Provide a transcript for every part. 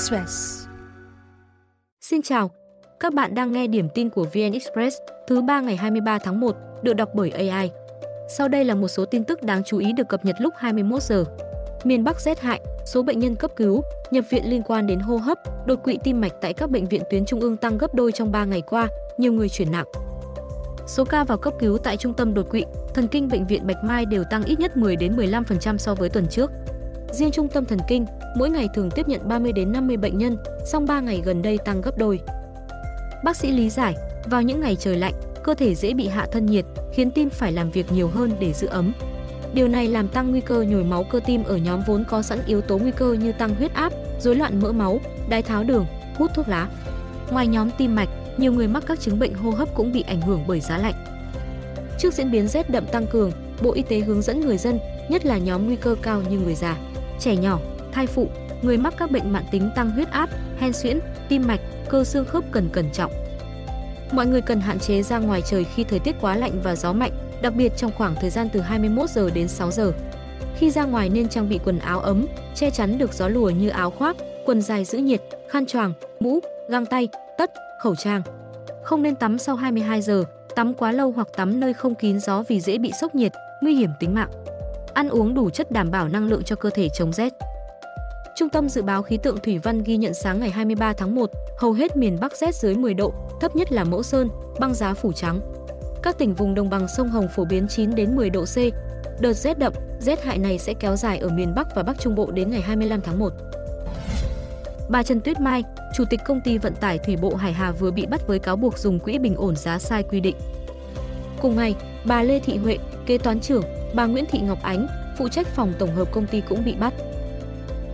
Express. Xin chào, các bạn đang nghe điểm tin của VN Express thứ ba ngày 23 tháng 1 được đọc bởi AI. Sau đây là một số tin tức đáng chú ý được cập nhật lúc 21 giờ. Miền Bắc rét hại, số bệnh nhân cấp cứu, nhập viện liên quan đến hô hấp, đột quỵ tim mạch tại các bệnh viện tuyến trung ương tăng gấp đôi trong 3 ngày qua, nhiều người chuyển nặng. Số ca vào cấp cứu tại trung tâm đột quỵ, thần kinh bệnh viện Bạch Mai đều tăng ít nhất 10 đến 15% so với tuần trước. Riêng trung tâm thần kinh, mỗi ngày thường tiếp nhận 30 đến 50 bệnh nhân, song 3 ngày gần đây tăng gấp đôi. Bác sĩ lý giải, vào những ngày trời lạnh, cơ thể dễ bị hạ thân nhiệt, khiến tim phải làm việc nhiều hơn để giữ ấm. Điều này làm tăng nguy cơ nhồi máu cơ tim ở nhóm vốn có sẵn yếu tố nguy cơ như tăng huyết áp, rối loạn mỡ máu, đái tháo đường, hút thuốc lá. Ngoài nhóm tim mạch, nhiều người mắc các chứng bệnh hô hấp cũng bị ảnh hưởng bởi giá lạnh. Trước diễn biến rét đậm tăng cường, Bộ Y tế hướng dẫn người dân, nhất là nhóm nguy cơ cao như người già, trẻ nhỏ, thai phụ, người mắc các bệnh mãn tính tăng huyết áp, hen suyễn, tim mạch, cơ xương khớp cần cẩn trọng. Mọi người cần hạn chế ra ngoài trời khi thời tiết quá lạnh và gió mạnh, đặc biệt trong khoảng thời gian từ 21 giờ đến 6 giờ. Khi ra ngoài nên trang bị quần áo ấm, che chắn được gió lùa như áo khoác, quần dài giữ nhiệt, khăn choàng, mũ, găng tay, tất, khẩu trang. Không nên tắm sau 22 giờ, tắm quá lâu hoặc tắm nơi không kín gió vì dễ bị sốc nhiệt, nguy hiểm tính mạng. Ăn uống đủ chất đảm bảo năng lượng cho cơ thể chống rét. Trung tâm Dự báo Khí tượng Thủy văn ghi nhận sáng ngày 23 tháng 1, hầu hết miền Bắc rét dưới 10 độ, thấp nhất là Mẫu Sơn, băng giá phủ trắng. Các tỉnh vùng đồng bằng sông Hồng phổ biến 9 đến 10 độ C. Đợt rét đậm, rét hại này sẽ kéo dài ở miền Bắc và Bắc Trung Bộ đến ngày 25 tháng 1. Bà Trần Tuyết Mai, Chủ tịch công ty vận tải thủy bộ Hải Hà vừa bị bắt với cáo buộc dùng quỹ bình ổn giá sai quy định. Cùng ngày, bà Lê Thị Huệ, kế toán trưởng, bà Nguyễn Thị Ngọc Ánh, phụ trách phòng tổng hợp công ty cũng bị bắt.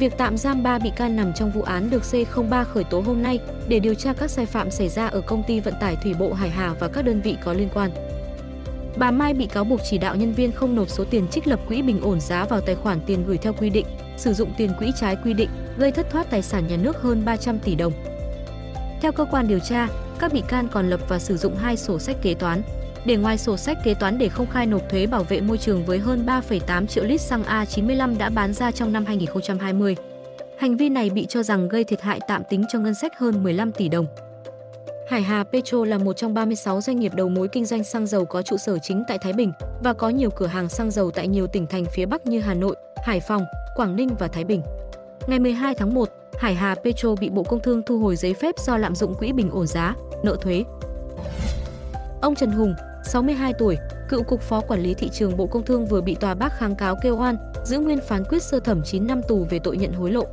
Việc tạm giam 3 bị can nằm trong vụ án được C03 khởi tố hôm nay để điều tra các sai phạm xảy ra ở công ty vận tải thủy bộ Hải Hà và các đơn vị có liên quan. Bà Mai bị cáo buộc chỉ đạo nhân viên không nộp số tiền trích lập quỹ bình ổn giá vào tài khoản tiền gửi theo quy định, sử dụng tiền quỹ trái quy định, gây thất thoát tài sản nhà nước hơn 300 tỷ đồng. Theo cơ quan điều tra, các bị can còn lập và sử dụng hai sổ sách kế toán, để ngoài sổ sách kế toán để không khai nộp thuế bảo vệ môi trường với hơn 3,8 triệu lít xăng A95 đã bán ra trong năm 2020. Hành vi này bị cho rằng gây thiệt hại tạm tính cho ngân sách hơn 15 tỷ đồng. Hải Hà Petro là một trong 36 doanh nghiệp đầu mối kinh doanh xăng dầu có trụ sở chính tại Thái Bình và có nhiều cửa hàng xăng dầu tại nhiều tỉnh thành phía Bắc như Hà Nội, Hải Phòng, Quảng Ninh và Thái Bình. Ngày 12 tháng 1, Hải Hà Petro bị Bộ Công Thương thu hồi giấy phép do lạm dụng quỹ bình ổn giá, nợ thuế. Ông Trần Hùng, 62 tuổi, cựu cục phó quản lý thị trường Bộ Công Thương vừa bị tòa bác kháng cáo kêu oan, giữ nguyên phán quyết sơ thẩm 9 năm tù về tội nhận hối lộ.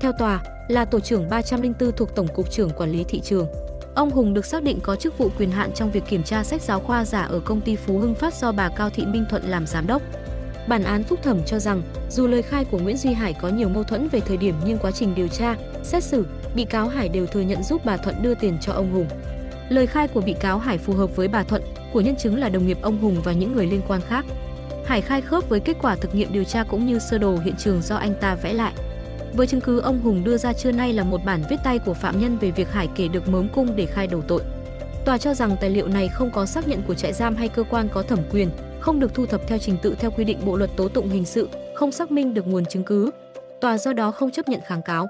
Theo tòa, là tổ trưởng 304 thuộc Tổng cục trưởng quản lý thị trường. Ông Hùng được xác định có chức vụ quyền hạn trong việc kiểm tra sách giáo khoa giả ở công ty Phú Hưng Phát do bà Cao Thị Minh Thuận làm giám đốc. Bản án phúc thẩm cho rằng, dù lời khai của Nguyễn Duy Hải có nhiều mâu thuẫn về thời điểm nhưng quá trình điều tra, xét xử, bị cáo Hải đều thừa nhận giúp bà Thuận đưa tiền cho ông Hùng. Lời khai của bị cáo Hải phù hợp với bà Thuận, của nhân chứng là đồng nghiệp ông Hùng và những người liên quan khác. Hải khai khớp với kết quả thực nghiệm điều tra cũng như sơ đồ hiện trường do anh ta vẽ lại. Với chứng cứ ông Hùng đưa ra trưa nay là một bản viết tay của phạm nhân về việc Hải kể được mớm cung để khai đầu tội. Tòa cho rằng tài liệu này không có xác nhận của trại giam hay cơ quan có thẩm quyền, không được thu thập theo trình tự theo quy định Bộ luật tố tụng hình sự, không xác minh được nguồn chứng cứ. Tòa do đó không chấp nhận kháng cáo.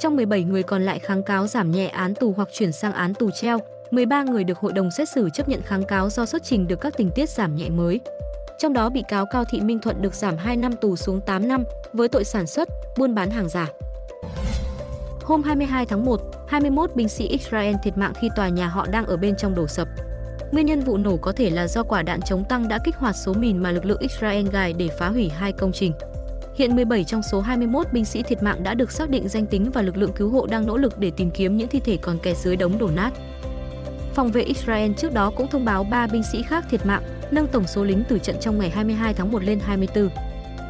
Trong 17 người còn lại kháng cáo giảm nhẹ án tù hoặc chuyển sang án tù treo, 13 người được hội đồng xét xử chấp nhận kháng cáo do xuất trình được các tình tiết giảm nhẹ mới. Trong đó bị cáo Cao Thị Minh Thuận được giảm 2 năm tù xuống 8 năm với tội sản xuất, buôn bán hàng giả. Hôm 22 tháng 1, 21 binh sĩ Israel thiệt mạng khi tòa nhà họ đang ở bên trong đổ sập. Nguyên nhân vụ nổ có thể là do quả đạn chống tăng đã kích hoạt số mìn mà lực lượng Israel gài để phá hủy hai công trình. Hiện 17 trong số 21 binh sĩ thiệt mạng đã được xác định danh tính và lực lượng cứu hộ đang nỗ lực để tìm kiếm những thi thể còn kẹt dưới đống đổ nát. Phòng vệ Israel trước đó cũng thông báo 3 binh sĩ khác thiệt mạng, nâng tổng số lính tử trận trong ngày 22 tháng 1 lên 24.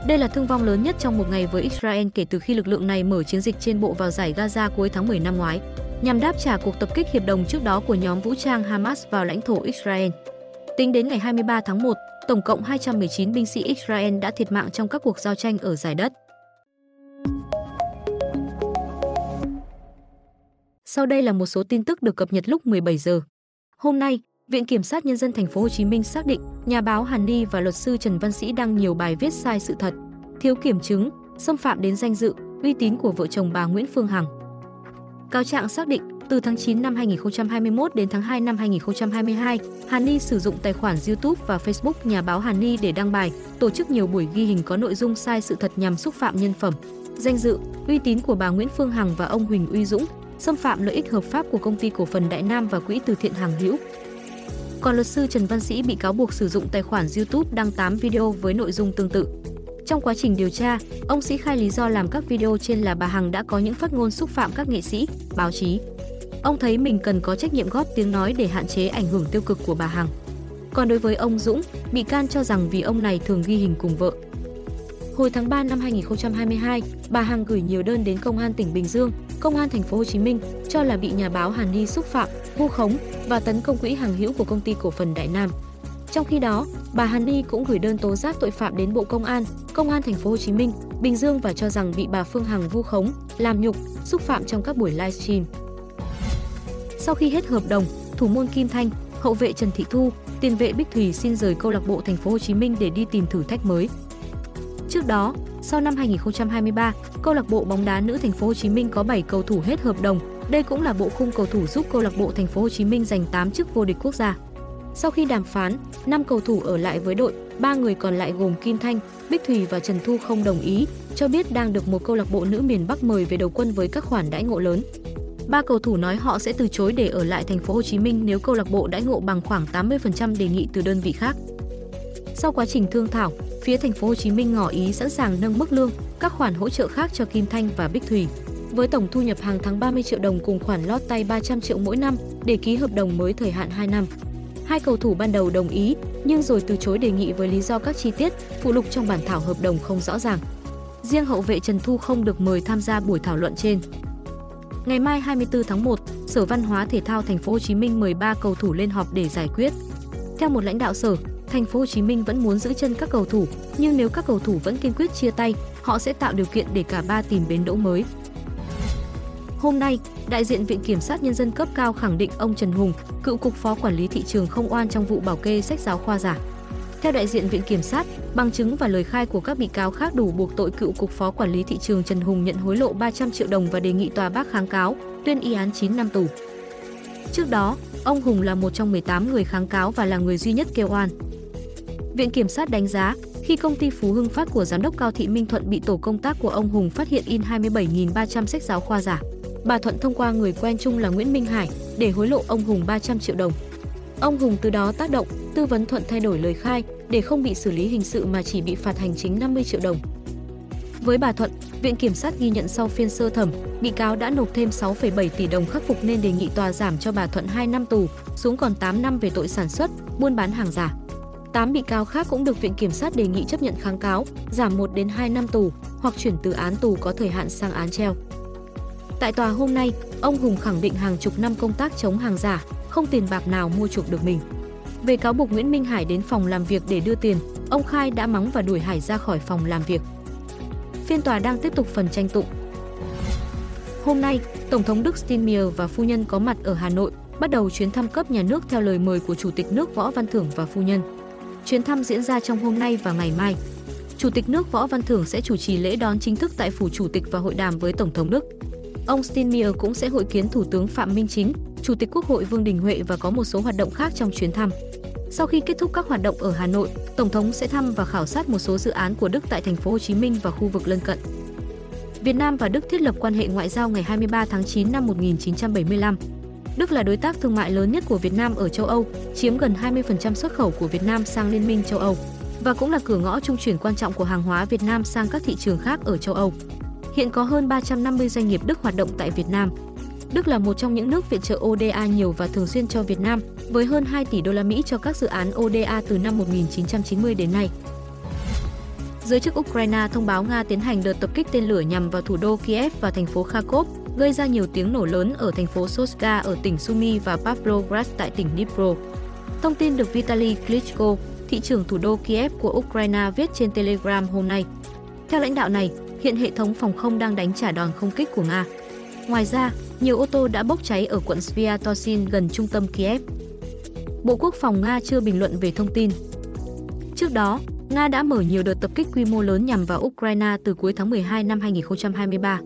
Đây là thương vong lớn nhất trong một ngày với Israel kể từ khi lực lượng này mở chiến dịch trên bộ vào giải Gaza cuối tháng 10 năm ngoái, nhằm đáp trả cuộc tập kích hiệp đồng trước đó của nhóm vũ trang Hamas vào lãnh thổ Israel. Tính đến ngày 23 tháng 1, tổng cộng 219 binh sĩ Israel đã thiệt mạng trong các cuộc giao tranh ở giải đất. Sau đây là một số tin tức được cập nhật lúc 17 giờ. Hôm nay, Viện Kiểm sát Nhân dân Thành phố Hồ Chí Minh xác định nhà báo Hàn Ni và luật sư Trần Văn Sĩ đăng nhiều bài viết sai sự thật, thiếu kiểm chứng, xâm phạm đến danh dự, uy tín của vợ chồng bà Nguyễn Phương Hằng. Cáo trạng xác định, từ tháng 9 năm 2021 đến tháng 2 năm 2022, Hàn Ni sử dụng tài khoản YouTube và Facebook nhà báo Hàn Ni để đăng bài, tổ chức nhiều buổi ghi hình có nội dung sai sự thật nhằm xúc phạm nhân phẩm, danh dự, uy tín của bà Nguyễn Phương Hằng và ông Huỳnh Uy Dũng, xâm phạm lợi ích hợp pháp của công ty cổ phần Đại Nam và quỹ từ thiện Hàng Hữu. Còn luật sư Trần Văn Sĩ bị cáo buộc sử dụng tài khoản YouTube đăng 8 video với nội dung tương tự. Trong quá trình điều tra, ông Sĩ khai lý do làm các video trên là bà Hằng đã có những phát ngôn xúc phạm các nghệ sĩ, báo chí. Ông thấy mình cần có trách nhiệm góp tiếng nói để hạn chế ảnh hưởng tiêu cực của bà Hằng. Còn đối với ông Dũng, bị can cho rằng vì ông này thường ghi hình cùng vợ. Hồi tháng 3 năm 2022, bà Hằng gửi nhiều đơn đến công an tỉnh Bình Dương, công an thành phố Hồ Chí Minh cho là bị nhà báo Hàn Ni xúc phạm, vu khống và tấn công quỹ hàng hữu của công ty cổ phần Đại Nam. Trong khi đó, bà Hàn Ni cũng gửi đơn tố giác tội phạm đến Bộ Công an, Công an thành phố Hồ Chí Minh, Bình Dương và cho rằng bị bà Phương Hằng vu khống, làm nhục, xúc phạm trong các buổi livestream. Sau khi hết hợp đồng, thủ môn Kim Thanh, hậu vệ Trần Thị Thu, tiền vệ Bích Thủy xin rời câu lạc bộ Thành phố Hồ Chí Minh để đi tìm thử thách mới. Trước đó, sau năm 2023, câu lạc bộ bóng đá nữ Thành phố Hồ Chí Minh có 7 cầu thủ hết hợp đồng. Đây cũng là bộ khung cầu thủ giúp câu lạc bộ Thành phố Hồ Chí Minh giành 8 chức vô địch quốc gia. Sau khi đàm phán, 5 cầu thủ ở lại với đội, ba người còn lại gồm Kim Thanh, Bích Thùy và Trần Thu không đồng ý, cho biết đang được một câu lạc bộ nữ miền Bắc mời về đầu quân với các khoản đãi ngộ lớn. Ba cầu thủ nói họ sẽ từ chối để ở lại thành phố Hồ Chí Minh nếu câu lạc bộ đãi ngộ bằng khoảng 80% đề nghị từ đơn vị khác. Sau quá trình thương thảo, phía thành phố Hồ Chí Minh ngỏ ý sẵn sàng nâng mức lương, các khoản hỗ trợ khác cho Kim Thanh và Bích Thủy Với tổng thu nhập hàng tháng 30 triệu đồng cùng khoản lót tay 300 triệu mỗi năm để ký hợp đồng mới thời hạn 2 năm. Hai cầu thủ ban đầu đồng ý, nhưng rồi từ chối đề nghị với lý do các chi tiết, phụ lục trong bản thảo hợp đồng không rõ ràng. Riêng hậu vệ Trần Thu không được mời tham gia buổi thảo luận trên. Ngày mai 24 tháng 1, Sở Văn hóa Thể thao Thành phố Hồ Chí Minh mời 3 cầu thủ lên họp để giải quyết. Theo một lãnh đạo sở, Thành phố Hồ Chí Minh vẫn muốn giữ chân các cầu thủ, nhưng nếu các cầu thủ vẫn kiên quyết chia tay, họ sẽ tạo điều kiện để cả ba tìm bến đỗ mới. Hôm nay, đại diện Viện Kiểm sát Nhân dân cấp cao khẳng định ông Trần Hùng, cựu cục phó quản lý thị trường không oan trong vụ bảo kê sách giáo khoa giả. Theo đại diện Viện Kiểm sát, bằng chứng và lời khai của các bị cáo khác đủ buộc tội cựu cục phó quản lý thị trường Trần Hùng nhận hối lộ 300 triệu đồng và đề nghị tòa bác kháng cáo, tuyên y án 9 năm tù. Trước đó, ông Hùng là một trong 18 người kháng cáo và là người duy nhất kêu oan. Viện Kiểm sát đánh giá, khi công ty Phú Hưng Phát của giám đốc Cao Thị Minh Thuận bị tổ công tác của ông Hùng phát hiện in 27.300 sách giáo khoa giả. Bà Thuận thông qua người quen chung là Nguyễn Minh Hải để hối lộ ông Hùng 300 triệu đồng. Ông Hùng từ đó tác động, tư vấn Thuận thay đổi lời khai để không bị xử lý hình sự mà chỉ bị phạt hành chính 50 triệu đồng. Với bà Thuận, Viện Kiểm sát ghi nhận sau phiên sơ thẩm, bị cáo đã nộp thêm 6,7 tỷ đồng khắc phục nên đề nghị tòa giảm cho bà Thuận 2 năm tù, xuống còn 8 năm về tội sản xuất, buôn bán hàng giả. 8 bị cáo khác cũng được Viện Kiểm sát đề nghị chấp nhận kháng cáo, giảm 1 đến 2 năm tù hoặc chuyển từ án tù có thời hạn sang án treo. Tại tòa hôm nay, ông Hùng khẳng định hàng chục năm công tác chống hàng giả, không tiền bạc nào mua chuộc được mình. Về cáo buộc Nguyễn Minh Hải đến phòng làm việc để đưa tiền, ông khai đã mắng và đuổi Hải ra khỏi phòng làm việc. Phiên tòa đang tiếp tục phần tranh tụng. Hôm nay, Tổng thống Đức Steinmeier và phu nhân có mặt ở Hà Nội, bắt đầu chuyến thăm cấp nhà nước theo lời mời của Chủ tịch nước Võ Văn Thưởng và phu nhân. Chuyến thăm diễn ra trong hôm nay và ngày mai. Chủ tịch nước Võ Văn Thưởng sẽ chủ trì lễ đón chính thức tại phủ chủ tịch và hội đàm với Tổng thống Đức. Ông Steinmeier cũng sẽ hội kiến Thủ tướng Phạm Minh Chính, Chủ tịch Quốc hội Vương Đình Huệ và có một số hoạt động khác trong chuyến thăm. Sau khi kết thúc các hoạt động ở Hà Nội, Tổng thống sẽ thăm và khảo sát một số dự án của Đức tại thành phố Hồ Chí Minh và khu vực lân cận. Việt Nam và Đức thiết lập quan hệ ngoại giao ngày 23 tháng 9 năm 1975. Đức là đối tác thương mại lớn nhất của Việt Nam ở châu Âu, chiếm gần 20% xuất khẩu của Việt Nam sang Liên minh châu Âu và cũng là cửa ngõ trung chuyển quan trọng của hàng hóa Việt Nam sang các thị trường khác ở châu Âu. Hiện có hơn 350 doanh nghiệp Đức hoạt động tại Việt Nam. Đức là một trong những nước viện trợ ODA nhiều và thường xuyên cho Việt Nam, với hơn 2 tỷ đô la Mỹ cho các dự án ODA từ năm 1990 đến nay. Giới chức Ukraine thông báo Nga tiến hành đợt tập kích tên lửa nhằm vào thủ đô Kiev và thành phố Kharkov, gây ra nhiều tiếng nổ lớn ở thành phố Soska ở tỉnh Sumy và Pavlograd tại tỉnh Dnipro. Thông tin được Vitaly Klitschko, thị trưởng thủ đô Kiev của Ukraine viết trên Telegram hôm nay. Theo lãnh đạo này, hiện hệ thống phòng không đang đánh trả đòn không kích của Nga. Ngoài ra, nhiều ô tô đã bốc cháy ở quận Sviatosin gần trung tâm Kiev. Bộ Quốc phòng Nga chưa bình luận về thông tin. Trước đó, Nga đã mở nhiều đợt tập kích quy mô lớn nhằm vào Ukraine từ cuối tháng 12 năm 2023.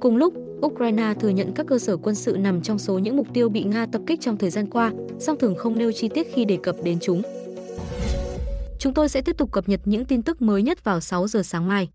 Cùng lúc, Ukraine thừa nhận các cơ sở quân sự nằm trong số những mục tiêu bị Nga tập kích trong thời gian qua, song thường không nêu chi tiết khi đề cập đến chúng. Chúng tôi sẽ tiếp tục cập nhật những tin tức mới nhất vào 6 giờ sáng mai.